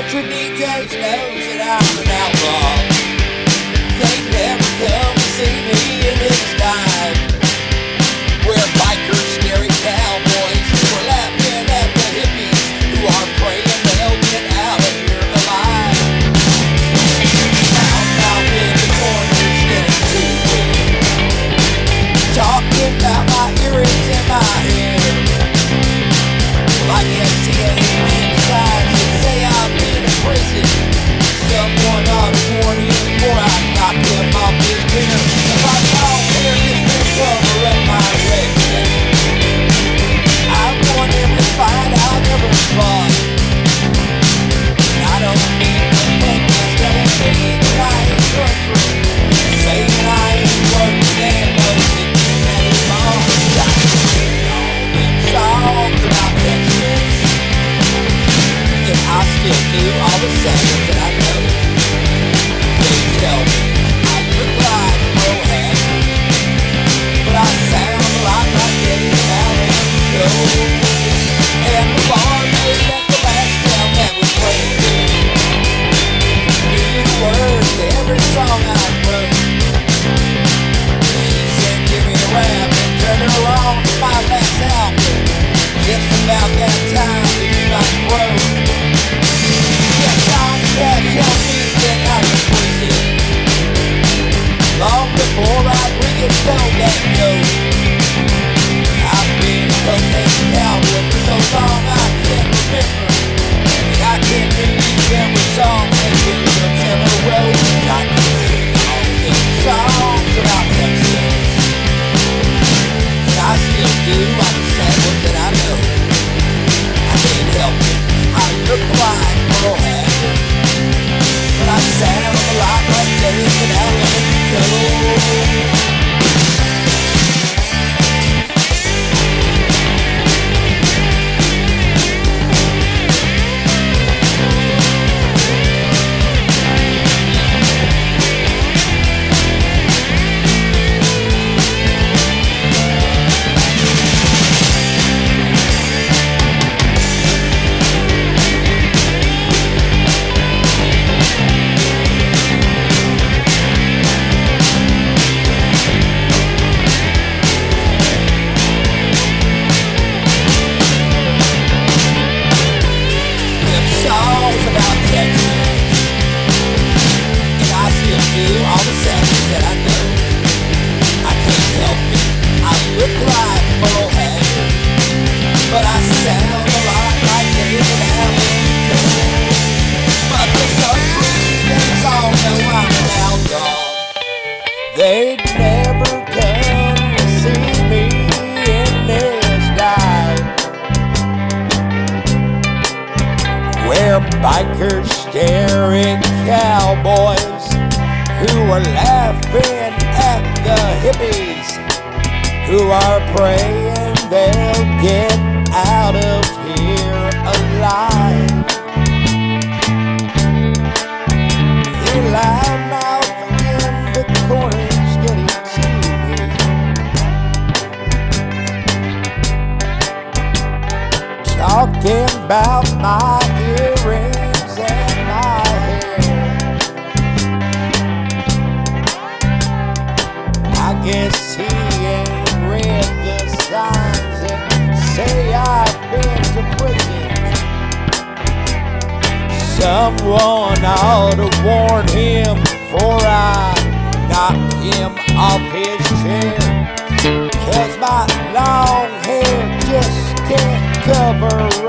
Ultra DJ knows that I'm an outlaw. Música all the sadness that I know. I can't help it, I look like a But I a lot like David But I'm They'd never come to see me in this dive Where bikers stare at cowboys were laughing at the hippies who are praying they'll get out of here alive. He lied mouth in the corner, studying TV. Talking about my ear. Someone ought to warn him for I knock him off his chair. Cause my long hair just can't cover